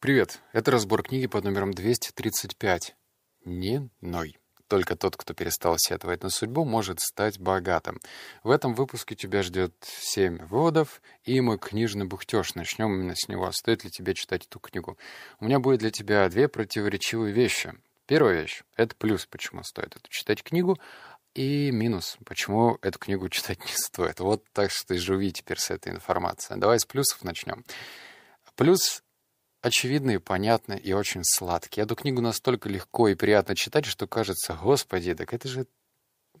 Привет, это разбор книги под номером 235. Не ной. Только тот, кто перестал сетовать на судьбу, может стать богатым. В этом выпуске тебя ждет 7 выводов и мой книжный бухтеж. Начнем именно с него. Стоит ли тебе читать эту книгу? У меня будет для тебя две противоречивые вещи. Первая вещь — это плюс, почему стоит эту читать книгу, и минус, почему эту книгу читать не стоит. Вот так что живи теперь с этой информацией. Давай с плюсов начнем. Плюс очевидный, понятный и очень сладкий. Эту книгу настолько легко и приятно читать, что кажется, господи, так это же,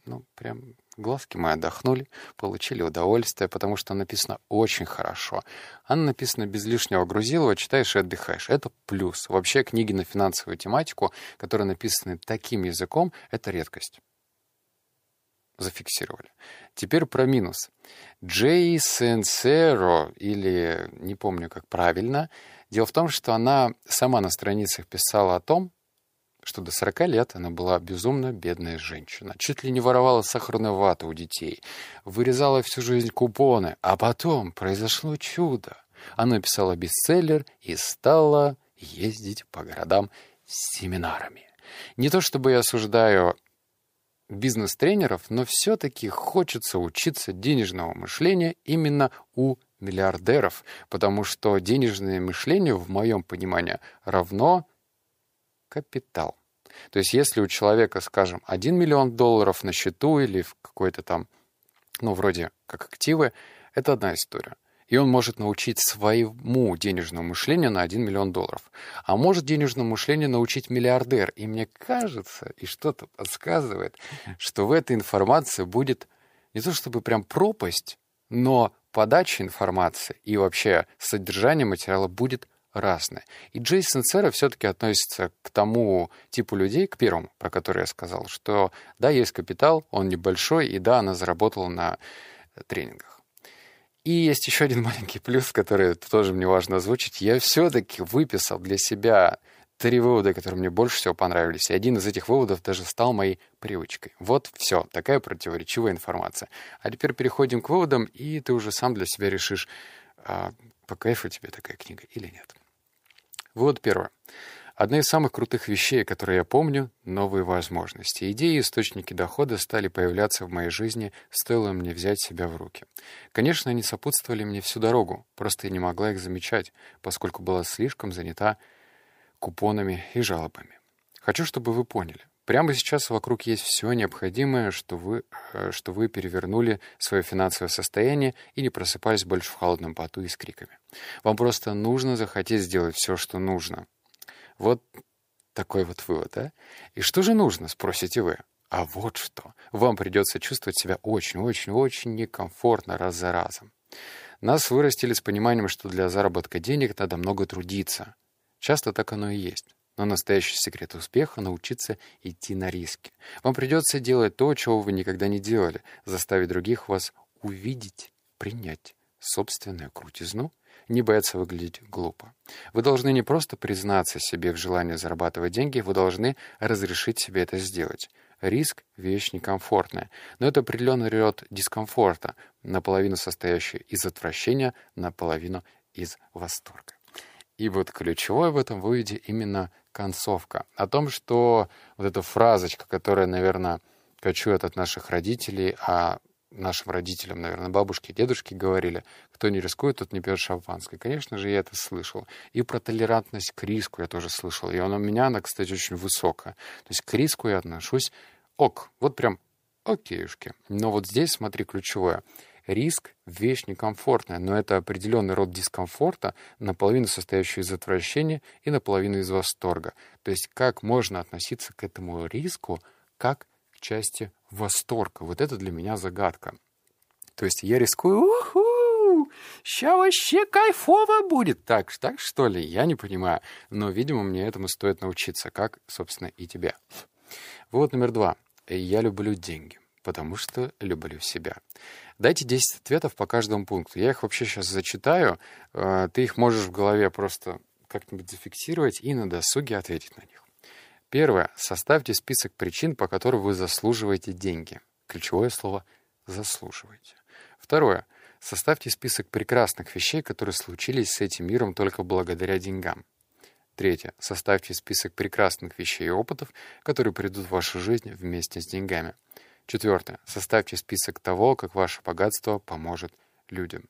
ну, прям глазки мои отдохнули, получили удовольствие, потому что написано очень хорошо. Она написана без лишнего грузилова, читаешь и отдыхаешь. Это плюс. Вообще книги на финансовую тематику, которые написаны таким языком, это редкость зафиксировали. Теперь про минус. Джей Сенсеро, или не помню, как правильно, Дело в том, что она сама на страницах писала о том, что до 40 лет она была безумно бедная женщина. Чуть ли не воровала сахарную вату у детей, вырезала всю жизнь купоны, а потом произошло чудо. Она написала бестселлер и стала ездить по городам с семинарами. Не то чтобы я осуждаю бизнес-тренеров, но все-таки хочется учиться денежного мышления именно у миллиардеров, потому что денежное мышление, в моем понимании, равно капитал. То есть если у человека, скажем, 1 миллион долларов на счету или в какой-то там, ну, вроде как активы, это одна история. И он может научить своему денежному мышлению на 1 миллион долларов. А может денежному мышлению научить миллиардер. И мне кажется, и что-то подсказывает, что в этой информации будет не то чтобы прям пропасть, но подача информации и вообще содержание материала будет разное. И Джейсон Сера все-таки относится к тому типу людей, к первому, про который я сказал, что да, есть капитал, он небольшой, и да, она заработала на тренингах. И есть еще один маленький плюс, который тоже мне важно озвучить. Я все-таки выписал для себя три вывода, которые мне больше всего понравились. И один из этих выводов даже стал моей привычкой. Вот все, такая противоречивая информация. А теперь переходим к выводам, и ты уже сам для себя решишь, а, по кайфу тебе такая книга или нет. Вывод первый. Одна из самых крутых вещей, которые я помню — новые возможности. Идеи и источники дохода стали появляться в моей жизни, стоило мне взять себя в руки. Конечно, они сопутствовали мне всю дорогу, просто я не могла их замечать, поскольку была слишком занята купонами и жалобами. Хочу, чтобы вы поняли. Прямо сейчас вокруг есть все необходимое, что вы, э, что вы перевернули свое финансовое состояние и не просыпались больше в холодном поту и с криками. Вам просто нужно захотеть сделать все, что нужно. Вот такой вот вывод, да? И что же нужно, спросите вы? А вот что. Вам придется чувствовать себя очень-очень-очень некомфортно раз за разом. Нас вырастили с пониманием, что для заработка денег надо много трудиться — Часто так оно и есть. Но настоящий секрет успеха — научиться идти на риски. Вам придется делать то, чего вы никогда не делали, заставить других вас увидеть, принять собственную крутизну, не бояться выглядеть глупо. Вы должны не просто признаться себе в желании зарабатывать деньги, вы должны разрешить себе это сделать. Риск — вещь некомфортная, но это определенный род дискомфорта, наполовину состоящий из отвращения, наполовину из восторга. И вот ключевое в этом выводе именно концовка. О том, что вот эта фразочка, которая, наверное, кочует от наших родителей, а нашим родителям, наверное, бабушки и дедушки говорили, кто не рискует, тот не пьет шампанское. Конечно же, я это слышал. И про толерантность к риску я тоже слышал. И она у меня, она, кстати, очень высокая. То есть к риску я отношусь ок, вот прям окейушки. Но вот здесь, смотри, ключевое — Риск — вещь некомфортная, но это определенный род дискомфорта, наполовину состоящий из отвращения и наполовину из восторга. То есть как можно относиться к этому риску как к части восторга? Вот это для меня загадка. То есть я рискую, уху, ща вообще кайфово будет. Так, так что ли? Я не понимаю. Но, видимо, мне этому стоит научиться, как, собственно, и тебе. Вот номер два. Я люблю деньги потому что люблю себя. Дайте 10 ответов по каждому пункту. Я их вообще сейчас зачитаю. Э, ты их можешь в голове просто как-нибудь зафиксировать и на досуге ответить на них. Первое. Составьте список причин, по которым вы заслуживаете деньги. Ключевое слово «заслуживаете». Второе. Составьте список прекрасных вещей, которые случились с этим миром только благодаря деньгам. Третье. Составьте список прекрасных вещей и опытов, которые придут в вашу жизнь вместе с деньгами. Четвертое. Составьте список того, как ваше богатство поможет людям.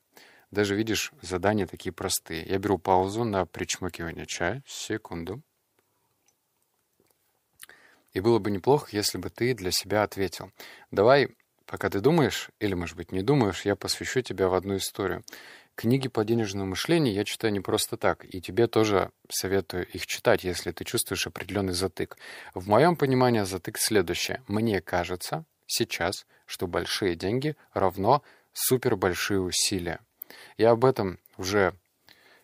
Даже, видишь, задания такие простые. Я беру паузу на причмокивание чая. Секунду. И было бы неплохо, если бы ты для себя ответил. Давай, пока ты думаешь, или, может быть, не думаешь, я посвящу тебя в одну историю. Книги по денежному мышлению я читаю не просто так, и тебе тоже советую их читать, если ты чувствуешь определенный затык. В моем понимании затык следующее. Мне кажется сейчас, что большие деньги равно супербольшие усилия. Я об этом уже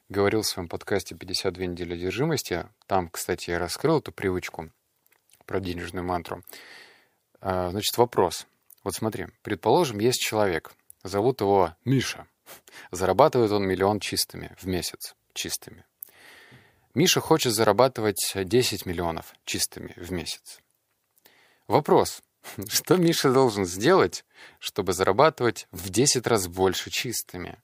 говорил в своем подкасте «52 недели одержимости». Там, кстати, я раскрыл эту привычку про денежную мантру. А, значит, вопрос. Вот смотри, предположим, есть человек, зовут его Миша. Зарабатывает он миллион чистыми в месяц. Чистыми. Миша хочет зарабатывать 10 миллионов чистыми в месяц. Вопрос. Что Миша должен сделать, чтобы зарабатывать в 10 раз больше чистыми?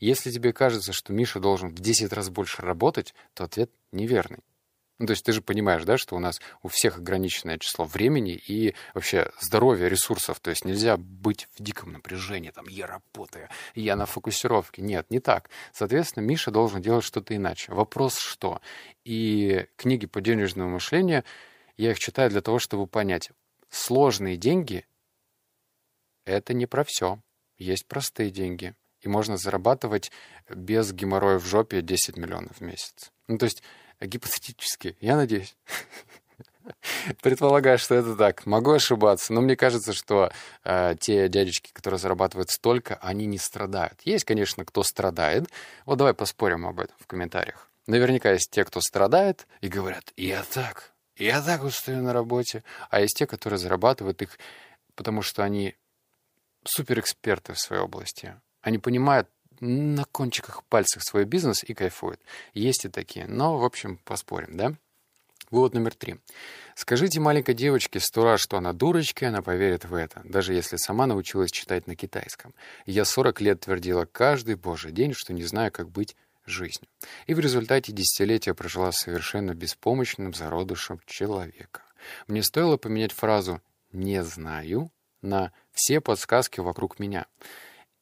Если тебе кажется, что Миша должен в 10 раз больше работать, то ответ неверный. Ну, то есть ты же понимаешь, да, что у нас у всех ограниченное число времени и вообще здоровья, ресурсов. То есть нельзя быть в диком напряжении, там, я работаю, я на фокусировке. Нет, не так. Соответственно, Миша должен делать что-то иначе. Вопрос что? И книги по денежному мышлению, я их читаю для того, чтобы понять, сложные деньги — это не про все. Есть простые деньги. И можно зарабатывать без геморроя в жопе 10 миллионов в месяц. Ну, то есть Гипотетически, я надеюсь. Предполагаю, что это так. Могу ошибаться, но мне кажется, что э, те дядечки, которые зарабатывают столько, они не страдают. Есть, конечно, кто страдает. Вот давай поспорим об этом в комментариях. Наверняка есть те, кто страдает и говорят, я так, я так устаю на работе. А есть те, которые зарабатывают их, потому что они суперэксперты в своей области. Они понимают на кончиках пальцев свой бизнес и кайфует. Есть и такие. Но, в общем, поспорим, да? Вывод номер три. Скажите маленькой девочке сто раз, что она дурочка, и она поверит в это, даже если сама научилась читать на китайском. Я 40 лет твердила каждый божий день, что не знаю, как быть жизнью. И в результате десятилетия прожила совершенно беспомощным зародышем человека. Мне стоило поменять фразу «не знаю» на «все подсказки вокруг меня».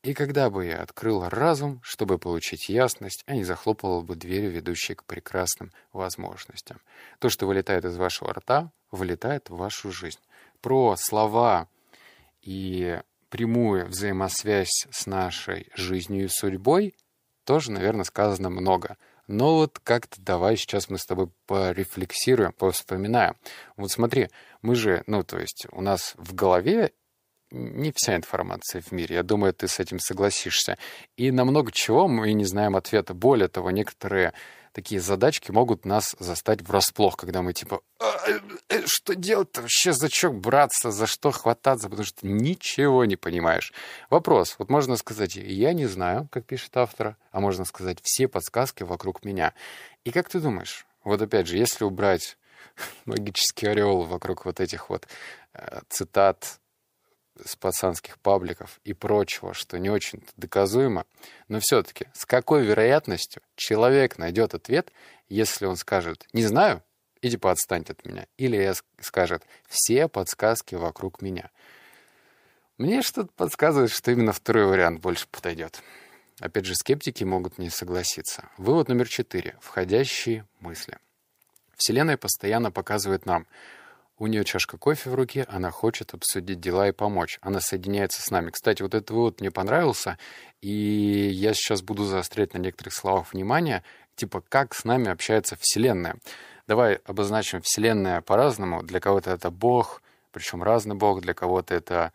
И когда бы я открыл разум, чтобы получить ясность, а не захлопывал бы двери, ведущие к прекрасным возможностям. То, что вылетает из вашего рта, вылетает в вашу жизнь. Про слова и прямую взаимосвязь с нашей жизнью и судьбой тоже, наверное, сказано много. Но вот как-то давай сейчас мы с тобой порефлексируем, повспоминаем. Вот смотри, мы же, ну, то есть у нас в голове не вся информация в мире. Я думаю, ты с этим согласишься. И на много чего мы не знаем ответа. Более того, некоторые такие задачки могут нас застать врасплох, когда мы типа, а, э, э, что делать-то вообще, за что браться, за что хвататься, потому что ничего не понимаешь. Вопрос, вот можно сказать, я не знаю, как пишет автор, а можно сказать, все подсказки вокруг меня. И как ты думаешь, вот опять же, если убрать магический ореол вокруг вот этих вот э, цитат с пацанских пабликов и прочего, что не очень доказуемо, но все-таки с какой вероятностью человек найдет ответ, если он скажет «не знаю», иди типа отстаньте от меня, или скажет «все подсказки вокруг меня». Мне что-то подсказывает, что именно второй вариант больше подойдет. Опять же, скептики могут не согласиться. Вывод номер четыре. Входящие мысли. Вселенная постоянно показывает нам — у нее чашка кофе в руке, она хочет обсудить дела и помочь. Она соединяется с нами. Кстати, вот этот вывод мне понравился, и я сейчас буду заострять на некоторых словах внимание, типа как с нами общается Вселенная. Давай обозначим Вселенная по-разному. Для кого-то это Бог, причем разный Бог, для кого-то это...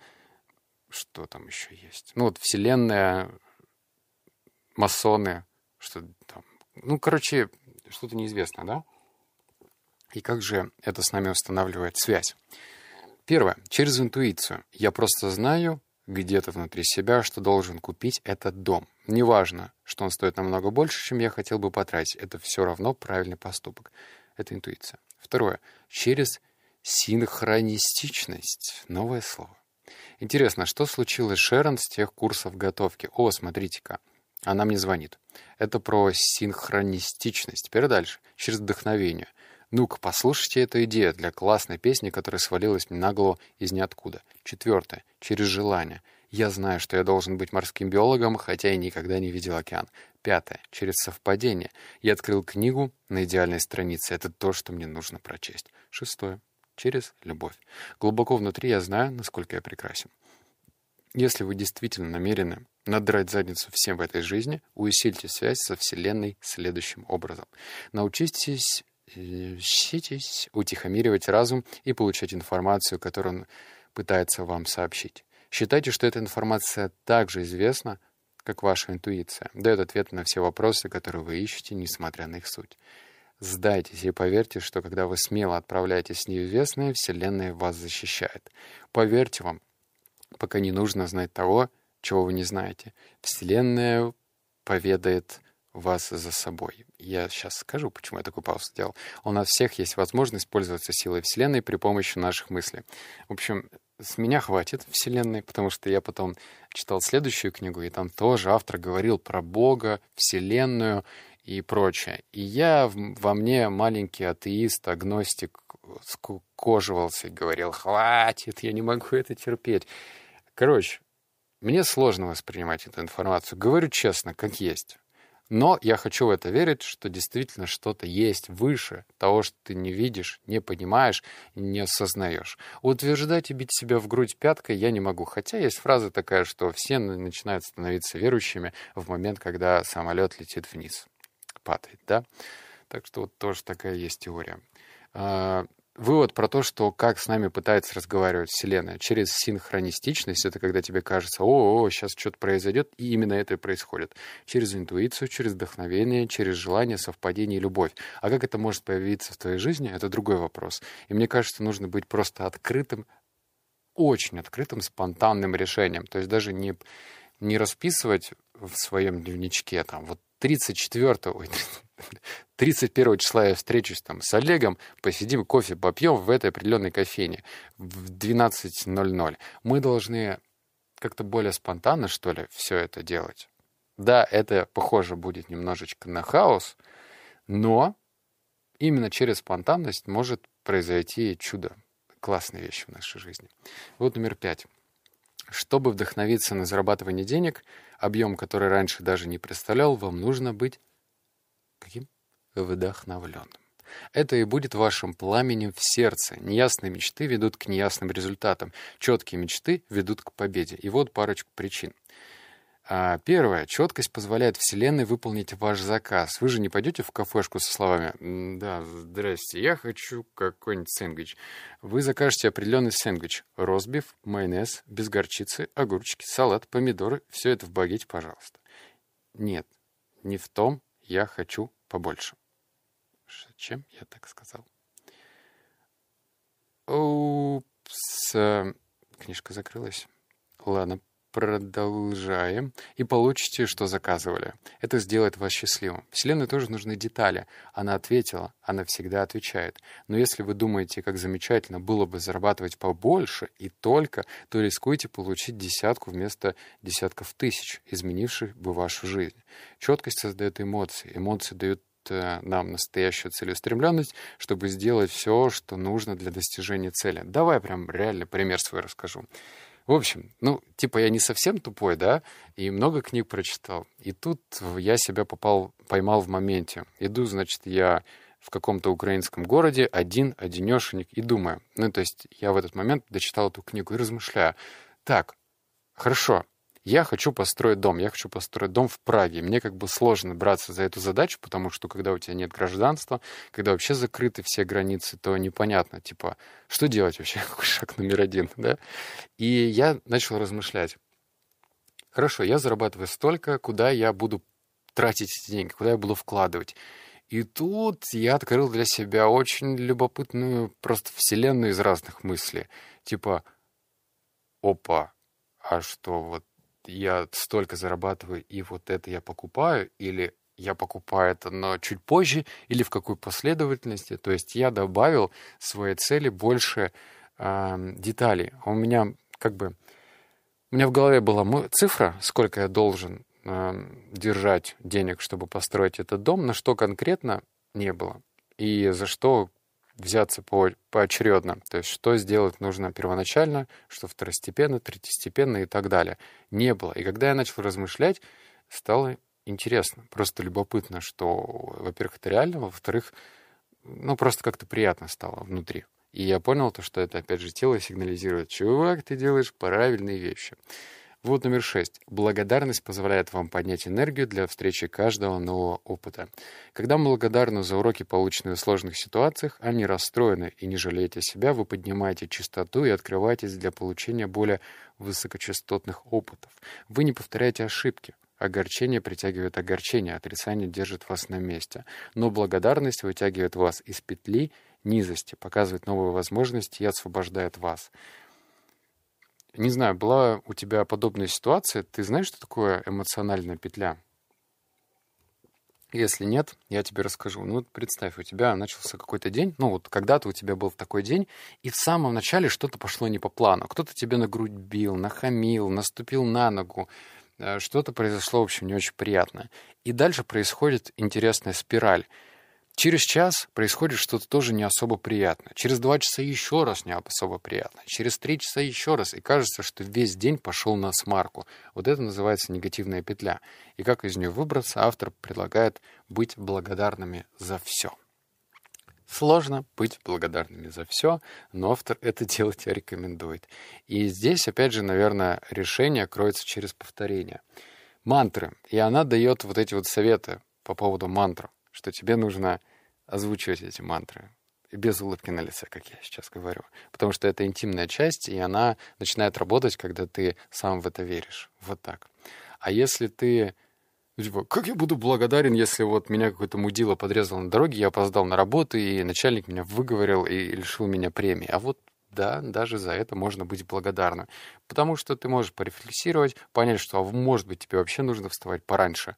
Что там еще есть? Ну вот Вселенная, масоны, что там... Ну, короче, что-то неизвестно, да? И как же это с нами устанавливает связь? Первое. Через интуицию. Я просто знаю где-то внутри себя, что должен купить этот дом. Неважно, что он стоит намного больше, чем я хотел бы потратить. Это все равно правильный поступок. Это интуиция. Второе. Через синхронистичность. Новое слово. Интересно, что случилось с Шерон с тех курсов готовки? О, смотрите-ка. Она мне звонит. Это про синхронистичность. Теперь дальше. Через вдохновение. Ну-ка, послушайте эту идею для классной песни, которая свалилась мне на голову из ниоткуда. Четвертое. Через желание. Я знаю, что я должен быть морским биологом, хотя и никогда не видел океан. Пятое. Через совпадение. Я открыл книгу на идеальной странице. Это то, что мне нужно прочесть. Шестое. Через любовь. Глубоко внутри я знаю, насколько я прекрасен. Если вы действительно намерены надрать задницу всем в этой жизни, усильте связь со Вселенной следующим образом. Научитесь учитесь утихомиривать разум и получать информацию, которую он пытается вам сообщить. Считайте, что эта информация также известна, как ваша интуиция, дает ответы на все вопросы, которые вы ищете, несмотря на их суть. Сдайтесь и поверьте, что когда вы смело отправляетесь в неизвестное, Вселенная вас защищает. Поверьте вам, пока не нужно знать того, чего вы не знаете. Вселенная поведает вас за собой. Я сейчас скажу, почему я такую паузу сделал. У нас всех есть возможность пользоваться силой Вселенной при помощи наших мыслей. В общем, с меня хватит Вселенной, потому что я потом читал следующую книгу, и там тоже автор говорил про Бога, Вселенную и прочее. И я во мне маленький атеист, агностик, скукоживался и говорил, хватит, я не могу это терпеть. Короче, мне сложно воспринимать эту информацию. Говорю честно, как есть. Но я хочу в это верить, что действительно что-то есть выше того, что ты не видишь, не понимаешь, не осознаешь. Утверждать и бить себя в грудь пяткой я не могу. Хотя есть фраза такая, что все начинают становиться верующими в момент, когда самолет летит вниз, падает, да? Так что вот тоже такая есть теория. Вывод про то, что как с нами пытается разговаривать Вселенная через синхронистичность, это когда тебе кажется, о, о сейчас что-то произойдет, и именно это и происходит. Через интуицию, через вдохновение, через желание, совпадение и любовь. А как это может появиться в твоей жизни, это другой вопрос. И мне кажется, нужно быть просто открытым, очень открытым, спонтанным решением. То есть даже не, не расписывать в своем дневничке, там, вот 34 ой, 31 числа я встречусь там с Олегом, посидим, кофе попьем в этой определенной кофейне в 12.00. Мы должны как-то более спонтанно, что ли, все это делать. Да, это, похоже, будет немножечко на хаос, но именно через спонтанность может произойти чудо. Классная вещь в нашей жизни. Вот номер пять. Чтобы вдохновиться на зарабатывание денег, объем, который раньше даже не представлял, вам нужно быть каким? Вдохновленным. Это и будет вашим пламенем в сердце. Неясные мечты ведут к неясным результатам. Четкие мечты ведут к победе. И вот парочку причин. А, первое. Четкость позволяет Вселенной выполнить ваш заказ. Вы же не пойдете в кафешку со словами «Да, здрасте, я хочу какой-нибудь сэндвич». Вы закажете определенный сэндвич. Ростбиф, майонез, без горчицы, огурчики, салат, помидоры. Все это в багете, пожалуйста. Нет, не в том я хочу побольше. Чем я так сказал? Упс. Книжка закрылась. Ладно, Продолжаем. И получите, что заказывали. Это сделает вас счастливым. Вселенной тоже нужны детали. Она ответила, она всегда отвечает. Но если вы думаете, как замечательно было бы зарабатывать побольше и только, то рискуете получить десятку вместо десятков тысяч, изменивших бы вашу жизнь. Четкость создает эмоции. Эмоции дают э, нам настоящую целеустремленность, чтобы сделать все, что нужно для достижения цели. Давай прям реально пример свой расскажу. В общем, ну, типа я не совсем тупой, да, и много книг прочитал. И тут я себя попал, поймал в моменте. Иду, значит, я в каком-то украинском городе, один, одинешенек, и думаю. Ну, то есть я в этот момент дочитал эту книгу и размышляю. Так, хорошо, я хочу построить дом, я хочу построить дом в Праге. Мне как бы сложно браться за эту задачу, потому что когда у тебя нет гражданства, когда вообще закрыты все границы, то непонятно, типа, что делать вообще, шаг номер один, да? И я начал размышлять. Хорошо, я зарабатываю столько, куда я буду тратить эти деньги, куда я буду вкладывать. И тут я открыл для себя очень любопытную просто вселенную из разных мыслей. Типа, опа, а что вот я столько зарабатываю, и вот это я покупаю, или я покупаю это, но чуть позже, или в какой последовательности. То есть я добавил своей цели больше э, деталей. У меня как бы... У меня в голове была цифра, сколько я должен э, держать денег, чтобы построить этот дом, на что конкретно не было. И за что взяться по, поочередно. То есть что сделать нужно первоначально, что второстепенно, третьестепенно и так далее. Не было. И когда я начал размышлять, стало интересно, просто любопытно, что, во-первых, это реально, во-вторых, ну, просто как-то приятно стало внутри. И я понял то, что это, опять же, тело сигнализирует, чувак, ты делаешь правильные вещи. Вот номер шесть. Благодарность позволяет вам поднять энергию для встречи каждого нового опыта. Когда мы благодарны за уроки, полученные в сложных ситуациях, а не расстроены и не жалеете себя, вы поднимаете чистоту и открываетесь для получения более высокочастотных опытов. Вы не повторяете ошибки. Огорчение притягивает огорчение, отрицание держит вас на месте. Но благодарность вытягивает вас из петли низости, показывает новые возможности и освобождает вас. Не знаю, была у тебя подобная ситуация. Ты знаешь, что такое эмоциональная петля? Если нет, я тебе расскажу. Ну, вот представь, у тебя начался какой-то день, ну, вот когда-то у тебя был такой день, и в самом начале что-то пошло не по плану. Кто-то тебе на грудь бил, нахамил, наступил на ногу, э, что-то произошло, в общем, не очень приятное. И дальше происходит интересная спираль. Через час происходит что-то тоже не особо приятное. Через два часа еще раз не особо приятно. Через три часа еще раз. И кажется, что весь день пошел на смарку. Вот это называется негативная петля. И как из нее выбраться, автор предлагает быть благодарными за все. Сложно быть благодарными за все, но автор это делать рекомендует. И здесь, опять же, наверное, решение кроется через повторение. Мантры. И она дает вот эти вот советы по поводу мантр что тебе нужно озвучивать эти мантры. И без улыбки на лице, как я сейчас говорю. Потому что это интимная часть, и она начинает работать, когда ты сам в это веришь. Вот так. А если ты Типа, как я буду благодарен, если вот меня какой-то мудила подрезал на дороге, я опоздал на работу, и начальник меня выговорил и лишил меня премии. А вот да, даже за это можно быть благодарным. Потому что ты можешь порефлексировать, понять, что, а может быть, тебе вообще нужно вставать пораньше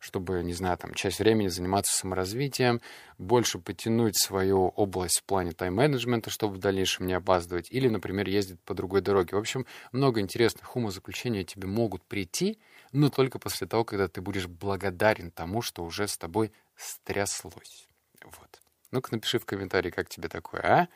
чтобы, не знаю, там, часть времени заниматься саморазвитием, больше потянуть свою область в плане тайм-менеджмента, чтобы в дальнейшем не опаздывать, или, например, ездить по другой дороге. В общем, много интересных умозаключений тебе могут прийти, но только после того, когда ты будешь благодарен тому, что уже с тобой стряслось. Вот. Ну-ка напиши в комментарии, как тебе такое, а?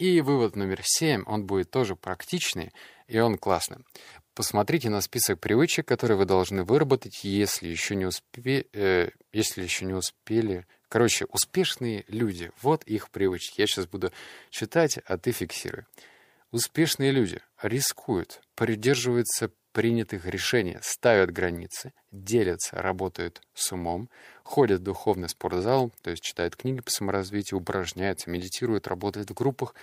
И вывод номер семь, он будет тоже практичный, и он классный. Посмотрите на список привычек, которые вы должны выработать, если еще не, успе... э, если еще не успели. Короче, успешные люди, вот их привычки. Я сейчас буду читать, а ты фиксируй. Успешные люди рискуют, придерживаются принятых решений, ставят границы, делятся, работают с умом, ходят в духовный спортзал, то есть читают книги по саморазвитию, упражняются, медитируют, работают в группах,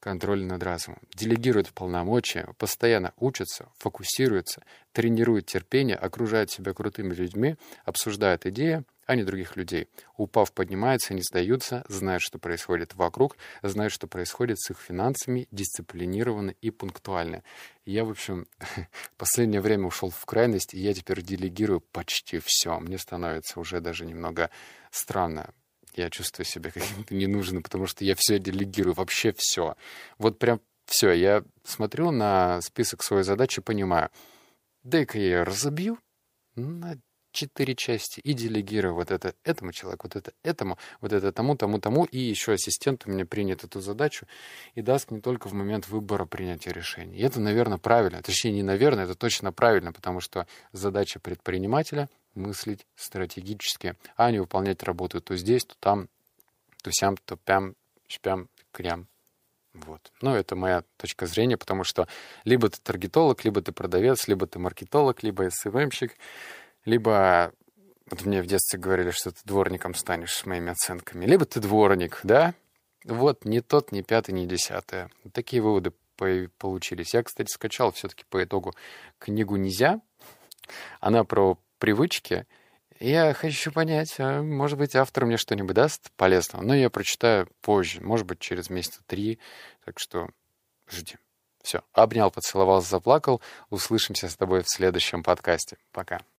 контроль над разумом, делегирует полномочия, постоянно учатся, фокусируются, тренируют терпение, окружают себя крутыми людьми, обсуждают идеи, а не других людей. Упав, поднимаются, не сдаются, знают, что происходит вокруг, знают, что происходит с их финансами, дисциплинированы и пунктуальны. Я, в общем, последнее время ушел в крайность, и я теперь делегирую почти все. Мне становится уже даже немного странно я чувствую себя каким-то ненужным, потому что я все делегирую, вообще все. Вот прям все, я смотрю на список своей задачи, понимаю, дай-ка я ее разобью на четыре части и делегирую вот это этому человеку, вот это этому, вот это тому, тому, тому, и еще ассистент у меня принят эту задачу и даст не только в момент выбора принятия решений. И это, наверное, правильно. Точнее, не наверное, это точно правильно, потому что задача предпринимателя — мыслить стратегически, а не выполнять работу то здесь, то там, то сям, то пям, шпям, крям. Вот. Ну, это моя точка зрения, потому что либо ты таргетолог, либо ты продавец, либо ты маркетолог, либо СММщик, либо вот мне в детстве говорили, что ты дворником станешь с моими оценками, либо ты дворник, да? Вот, ни тот, ни пятый, ни десятое. Такие выводы получились. Я, кстати, скачал все-таки по итогу книгу «Нельзя». Она про привычки. Я хочу понять, а может быть, автор мне что-нибудь даст полезного, но я прочитаю позже, может быть, через месяца три, так что жди. Все, обнял, поцеловал, заплакал. Услышимся с тобой в следующем подкасте. Пока.